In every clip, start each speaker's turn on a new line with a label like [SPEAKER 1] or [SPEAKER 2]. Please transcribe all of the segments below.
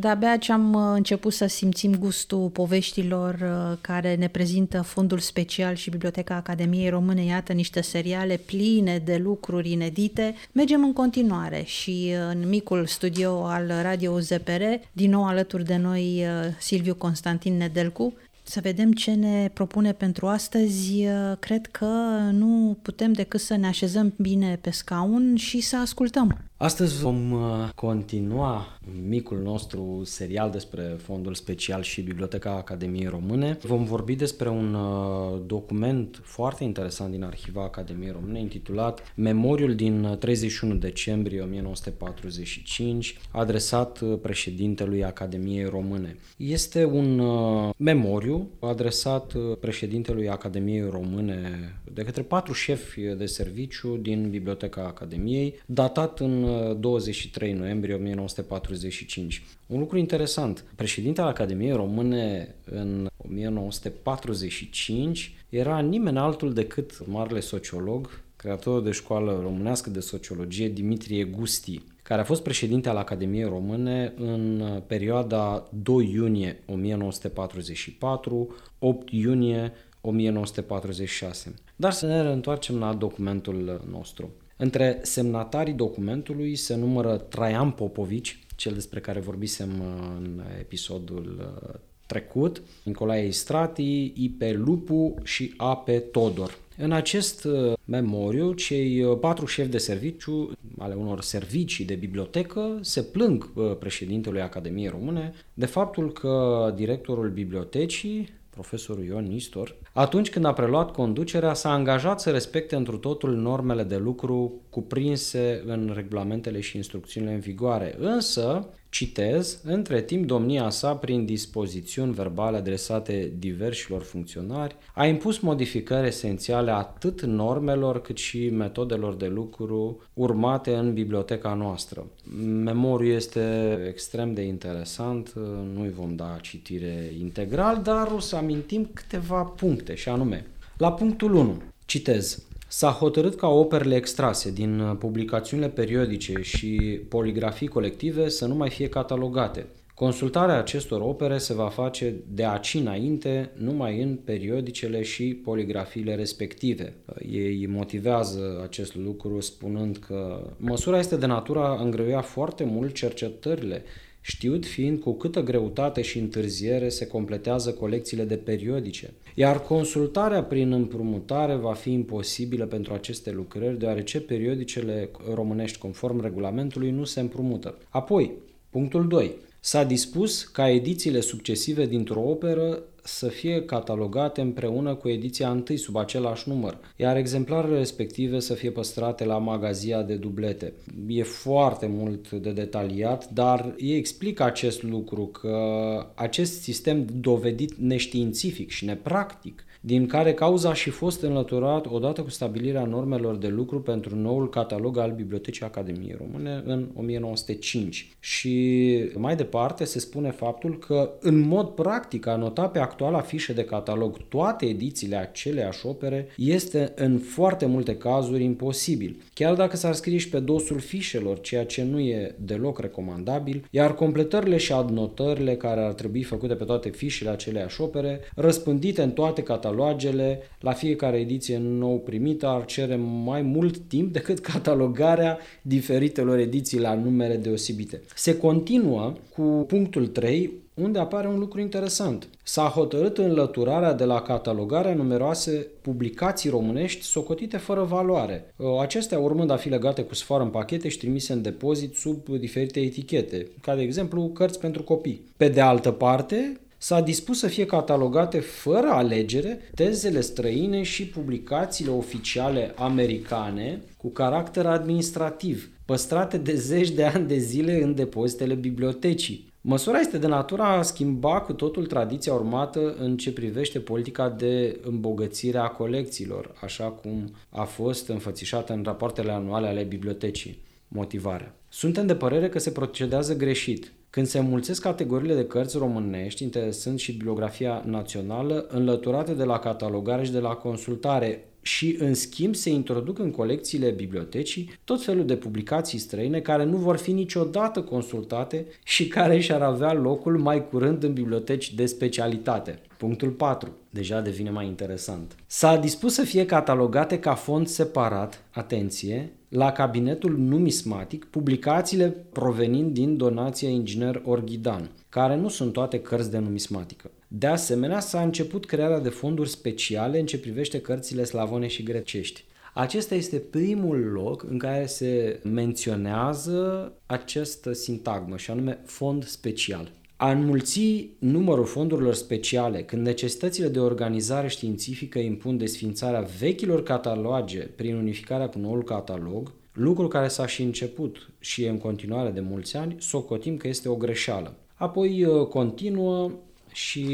[SPEAKER 1] De-abia ce am uh, început să simțim gustul poveștilor uh, care ne prezintă Fondul Special și Biblioteca Academiei Române, iată niște seriale pline de lucruri inedite, mergem în continuare și uh, în micul studio al Radio ZPR, din nou alături de noi Silviu Constantin Nedelcu, să vedem ce ne propune pentru astăzi. Cred că nu putem decât să ne așezăm bine pe scaun și să ascultăm.
[SPEAKER 2] Astăzi vom uh, continua micul nostru serial despre Fondul Special și Biblioteca Academiei Române. Vom vorbi despre un uh, document foarte interesant din Arhiva Academiei Române intitulat Memoriul din 31 decembrie 1945 adresat uh, președintelui Academiei Române. Este un memoriu adresat președintelui Academiei Române de către patru șefi de serviciu din Biblioteca Academiei, datat în 23 noiembrie 1945. Un lucru interesant, președintele Academiei Române în 1945 era nimeni altul decât marele sociolog, creatorul de școală românească de sociologie Dimitrie Gusti, care a fost președinte al Academiei Române în perioada 2 iunie 1944, 8 iunie 1946. Dar să ne întoarcem la documentul nostru. Între semnatarii documentului se numără Traian Popovici, cel despre care vorbisem uh, în episodul uh, trecut, Nicolae Istrati, I.P. Lupu și A.P. Todor. În acest uh, memoriu, cei patru șefi de serviciu ale unor servicii de bibliotecă se plâng președintelui Academiei Române de faptul că directorul bibliotecii, profesorul Ion Nistor, atunci când a preluat conducerea, s-a angajat să respecte întru totul normele de lucru cuprinse în regulamentele și instrucțiunile în vigoare. Însă, Citez, între timp domnia sa, prin dispozițiuni verbale adresate diversilor funcționari, a impus modificări esențiale atât normelor cât și metodelor de lucru urmate în biblioteca noastră. Memoriul este extrem de interesant, nu-i vom da citire integral, dar o să amintim câteva puncte, și anume, la punctul 1, citez, S-a hotărât ca operele extrase din uh, publicațiunile periodice și poligrafii colective să nu mai fie catalogate. Consultarea acestor opere se va face de aici înainte numai în periodicele și poligrafiile respective. Ei motivează acest lucru spunând că măsura este de natura a îngreuia foarte mult cercetările știut fiind cu câtă greutate și întârziere se completează colecțiile de periodice, iar consultarea prin împrumutare va fi imposibilă pentru aceste lucrări, deoarece periodicele românești conform regulamentului nu se împrumută. Apoi, punctul 2. S-a dispus ca edițiile succesive dintr-o operă să fie catalogate împreună cu ediția întâi sub același număr, iar exemplarele respective să fie păstrate la magazia de dublete. E foarte mult de detaliat, dar ei explică acest lucru că acest sistem dovedit neștiințific și nepractic din care cauza a și fost înlăturat odată cu stabilirea normelor de lucru pentru noul catalog al Bibliotecii Academiei Române în 1905. Și mai departe se spune faptul că în mod practic a nota pe actuala fișă de catalog toate edițiile aceleași opere este în foarte multe cazuri imposibil, chiar dacă s-ar scrie și pe dosul fișelor, ceea ce nu e deloc recomandabil, iar completările și adnotările care ar trebui făcute pe toate fișele aceleași opere, răspândite în toate catalogele, la fiecare ediție nou primită ar cere mai mult timp decât catalogarea diferitelor ediții la numere deosebite. Se continuă cu punctul 3, unde apare un lucru interesant. S-a hotărât înlăturarea de la catalogarea numeroase publicații românești socotite fără valoare, acestea urmând a fi legate cu sfoară în pachete și trimise în depozit sub diferite etichete, ca de exemplu cărți pentru copii. Pe de altă parte, s-a dispus să fie catalogate fără alegere tezele străine și publicațiile oficiale americane cu caracter administrativ, păstrate de zeci de ani de zile în depozitele bibliotecii. Măsura este de natura a schimba cu totul tradiția urmată în ce privește politica de îmbogățire a colecțiilor, așa cum a fost înfățișată în rapoartele anuale ale bibliotecii. Motivarea. Suntem de părere că se procedează greșit. Când se mulțesc categoriile de cărți românești, interesând și bibliografia națională, înlăturate de la catalogare și de la consultare, și, în schimb, se introduc în colecțiile bibliotecii tot felul de publicații străine care nu vor fi niciodată consultate și care și-ar avea locul mai curând în biblioteci de specialitate. Punctul 4. Deja devine mai interesant. S-a dispus să fie catalogate ca fond separat, atenție, la cabinetul numismatic publicațiile provenind din donația inginer Orghidan, care nu sunt toate cărți de numismatică. De asemenea, s-a început crearea de fonduri speciale în ce privește cărțile slavone și grecești. Acesta este primul loc în care se menționează această sintagmă și anume fond special. A înmulți numărul fondurilor speciale când necesitățile de organizare științifică impun desfințarea vechilor cataloge prin unificarea cu noul catalog, lucru care s-a și început și e în continuare de mulți ani, socotim că este o greșeală. Apoi uh, continuă și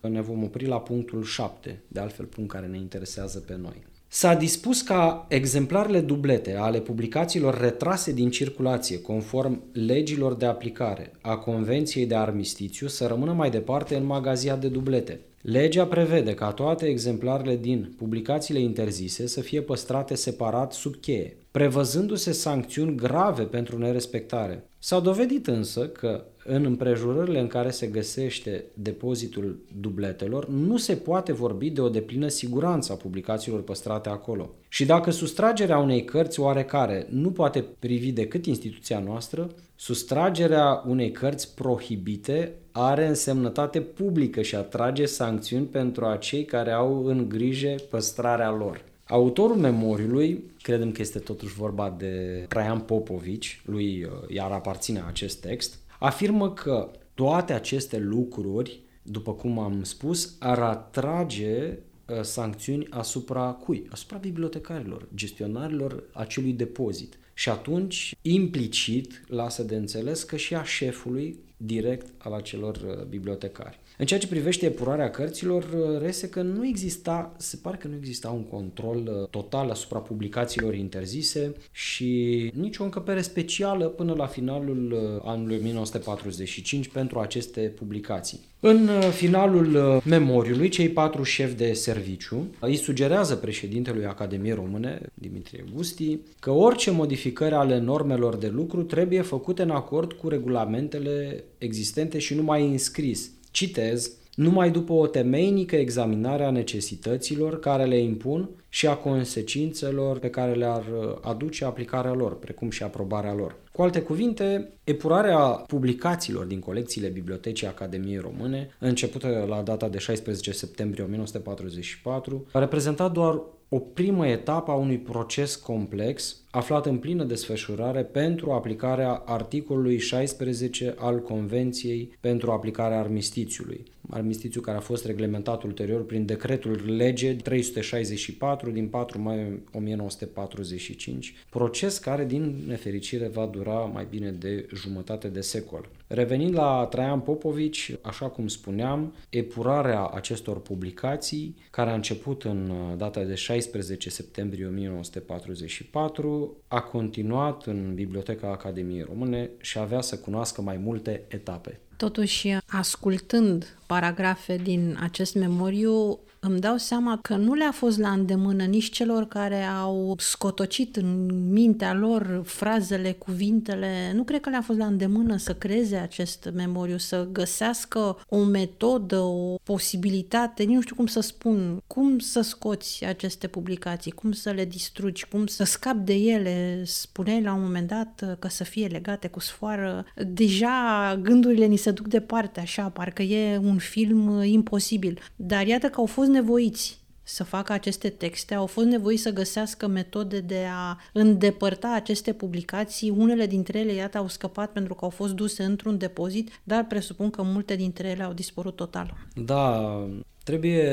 [SPEAKER 2] ne vom opri la punctul 7, de altfel punct care ne interesează pe noi. S-a dispus ca exemplarele dublete ale publicațiilor retrase din circulație conform legilor de aplicare a Convenției de Armistițiu să rămână mai departe în magazia de dublete. Legea prevede ca toate exemplarele din publicațiile interzise să fie păstrate separat sub cheie, prevăzându-se sancțiuni grave pentru nerespectare. S-a dovedit însă că în împrejurările în care se găsește depozitul dubletelor, nu se poate vorbi de o deplină siguranță a publicațiilor păstrate acolo. Și dacă sustragerea unei cărți oarecare nu poate privi decât instituția noastră, sustragerea unei cărți prohibite are însemnătate publică și atrage sancțiuni pentru acei care au în grijă păstrarea lor. Autorul memoriului, credem că este totuși vorba de Traian Popovici, lui uh, iar aparține acest text, afirmă că toate aceste lucruri, după cum am spus, ar atrage uh, sancțiuni asupra cui? Asupra bibliotecarilor, gestionarilor acelui depozit. Și atunci, implicit, lasă de înțeles că și a șefului direct al acelor uh, bibliotecari. În ceea ce privește epurarea cărților, uh, rese că nu exista, se pare că nu exista un control uh, total asupra publicațiilor interzise și nici o încăpere specială până la finalul anului 1945 pentru aceste publicații. În finalul memoriului, cei patru șefi de serviciu îi sugerează președintelui Academiei Române, Dimitrie Gusti, că orice modificări ale normelor de lucru trebuie făcute în acord cu regulamentele existente și nu mai înscris. Citez, numai după o temeinică examinare a necesităților care le impun și a consecințelor pe care le-ar aduce aplicarea lor, precum și aprobarea lor. Cu alte cuvinte, epurarea publicațiilor din colecțiile Bibliotecii Academiei Române, începută la data de 16 septembrie 1944, a reprezentat doar o primă etapă a unui proces complex aflat în plină desfășurare pentru aplicarea articolului 16 al Convenției pentru aplicarea armistițiului. Armistițiu care a fost reglementat ulterior prin decretul lege 364 din 4 mai 1945, proces care din nefericire va dura mai bine de jumătate de secol. Revenind la Traian Popovici, așa cum spuneam, epurarea acestor publicații, care a început în data de 16 septembrie 1944, a continuat în Biblioteca Academiei Române și avea să cunoască mai multe etape.
[SPEAKER 1] Totuși, ascultând paragrafe din acest memoriu, îmi dau seama că nu le-a fost la îndemână nici celor care au scotocit în mintea lor frazele, cuvintele. Nu cred că le-a fost la îndemână să creeze acest memoriu, să găsească o metodă, o posibilitate, nu știu cum să spun, cum să scoți aceste publicații, cum să le distrugi, cum să scapi de ele. Spuneai la un moment dat că să fie legate cu sfoară. Deja gândurile ni se duc departe, așa, parcă e un film imposibil. Dar iată că au fost nevoiți să facă aceste texte, au fost nevoiți să găsească metode de a îndepărta aceste publicații. Unele dintre ele, iată, au scăpat pentru că au fost duse într-un depozit, dar presupun că multe dintre ele au dispărut total.
[SPEAKER 2] Da, trebuie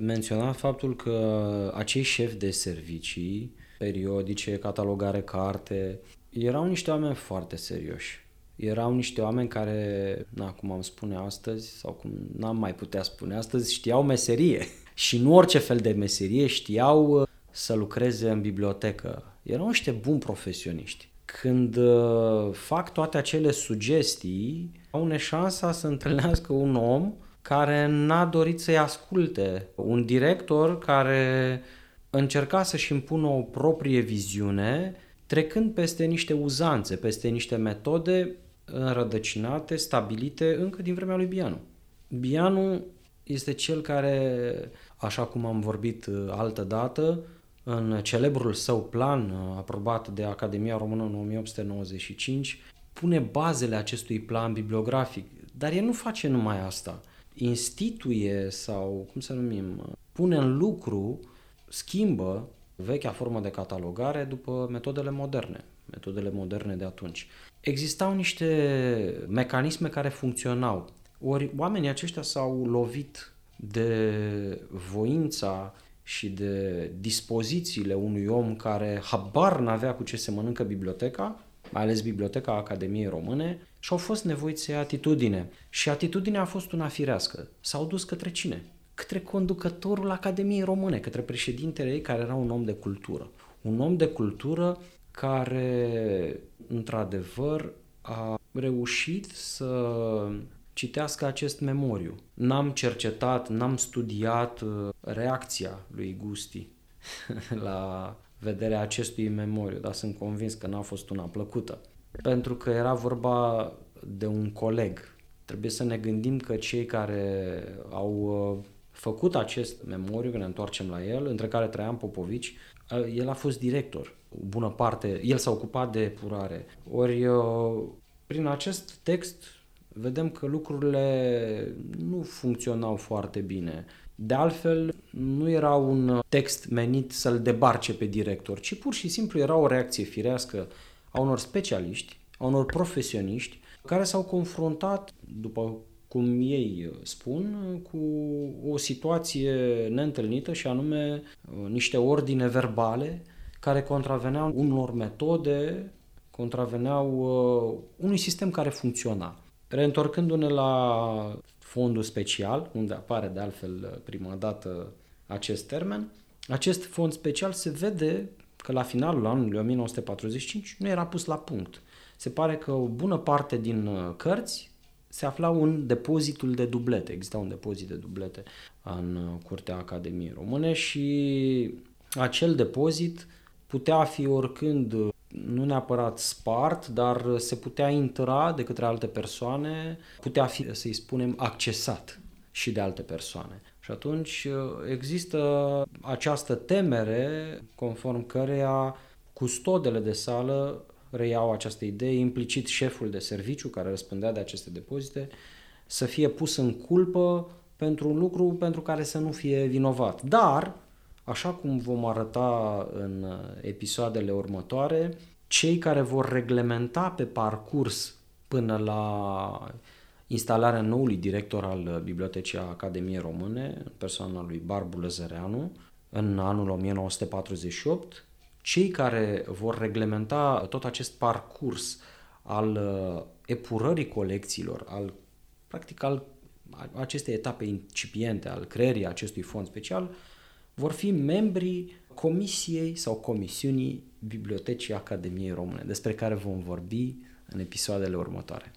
[SPEAKER 2] menționat faptul că acei șefi de servicii periodice, catalogare carte, erau niște oameni foarte serioși erau niște oameni care, na, cum am spune astăzi, sau cum n-am mai putea spune astăzi, știau meserie. Și nu orice fel de meserie știau uh, să lucreze în bibliotecă. Erau niște buni profesioniști. Când uh, fac toate acele sugestii, au neșansa să întâlnească un om care n-a dorit să-i asculte. Un director care încerca să-și impună o proprie viziune, trecând peste niște uzanțe, peste niște metode înrădăcinate, stabilite încă din vremea lui Bianu. Bianu este cel care, așa cum am vorbit uh, altă dată, în celebrul său plan uh, aprobat de Academia Română în 1895, pune bazele acestui plan bibliografic. Dar el nu face numai asta. Instituie sau, cum să numim, pune în lucru, schimbă vechea formă de catalogare după metodele moderne, metodele moderne de atunci. Existau niște mecanisme care funcționau. Ori oamenii aceștia s-au lovit de voința și de dispozițiile unui om care habar n-avea cu ce se mănâncă biblioteca, mai ales biblioteca Academiei Române, și au fost nevoiți să ia atitudine. Și atitudinea a fost una firească. S-au dus către cine? Către conducătorul Academiei Române, către președintele ei, care era un om de cultură. Un om de cultură care, într-adevăr, a reușit să citească acest memoriu. N-am cercetat, n-am studiat uh, reacția lui Gusti la vederea acestui memoriu, dar sunt convins că n-a fost una plăcută. Pentru că era vorba de un coleg. Trebuie să ne gândim că cei care au uh, făcut acest memoriu, când ne întoarcem la el, între care Traian Popovici, uh, el a fost director. O bună parte, el s-a ocupat de epurare. Ori prin acest text vedem că lucrurile nu funcționau foarte bine. De altfel, nu era un text menit să-l debarce pe director, ci pur și simplu era o reacție firească a unor specialiști, a unor profesioniști care s-au confruntat, după cum ei spun, cu o situație neîntâlnită și anume uh, niște ordine verbale care contraveneau unor metode, contraveneau uh, unui sistem care funcționa. Reîntorcându-ne la fondul special, unde apare de altfel prima dată acest termen, acest fond special se vede că la finalul anului 1945 nu era pus la punct. Se pare că o bună parte din uh, cărți se aflau în depozitul de dublete. Exista un depozit de dublete în uh, Curtea Academiei Române și acel depozit putea fi oricând uh, nu neapărat spart, dar se putea intra de către alte persoane, putea fi, să-i spunem, accesat și de alte persoane. Și atunci uh, există această temere conform căreia custodele de sală reiau această idee, implicit șeful de serviciu care răspundea de aceste depozite, să fie pus în culpă pentru un lucru pentru care să nu fie vinovat. Dar Așa cum vom arăta în uh, episoadele următoare, cei care vor reglementa pe parcurs până la instalarea noului director al uh, Bibliotecii Academiei Române, în persoana lui Barbu Lăzăreanu, în anul 1948, cei care vor reglementa tot acest parcurs al uh, epurării colecțiilor, al practic al acestei etape incipiente al creării acestui fond special, vor fi membrii comisiei sau comisiunii Bibliotecii Academiei Române, despre care vom vorbi în episoadele următoare.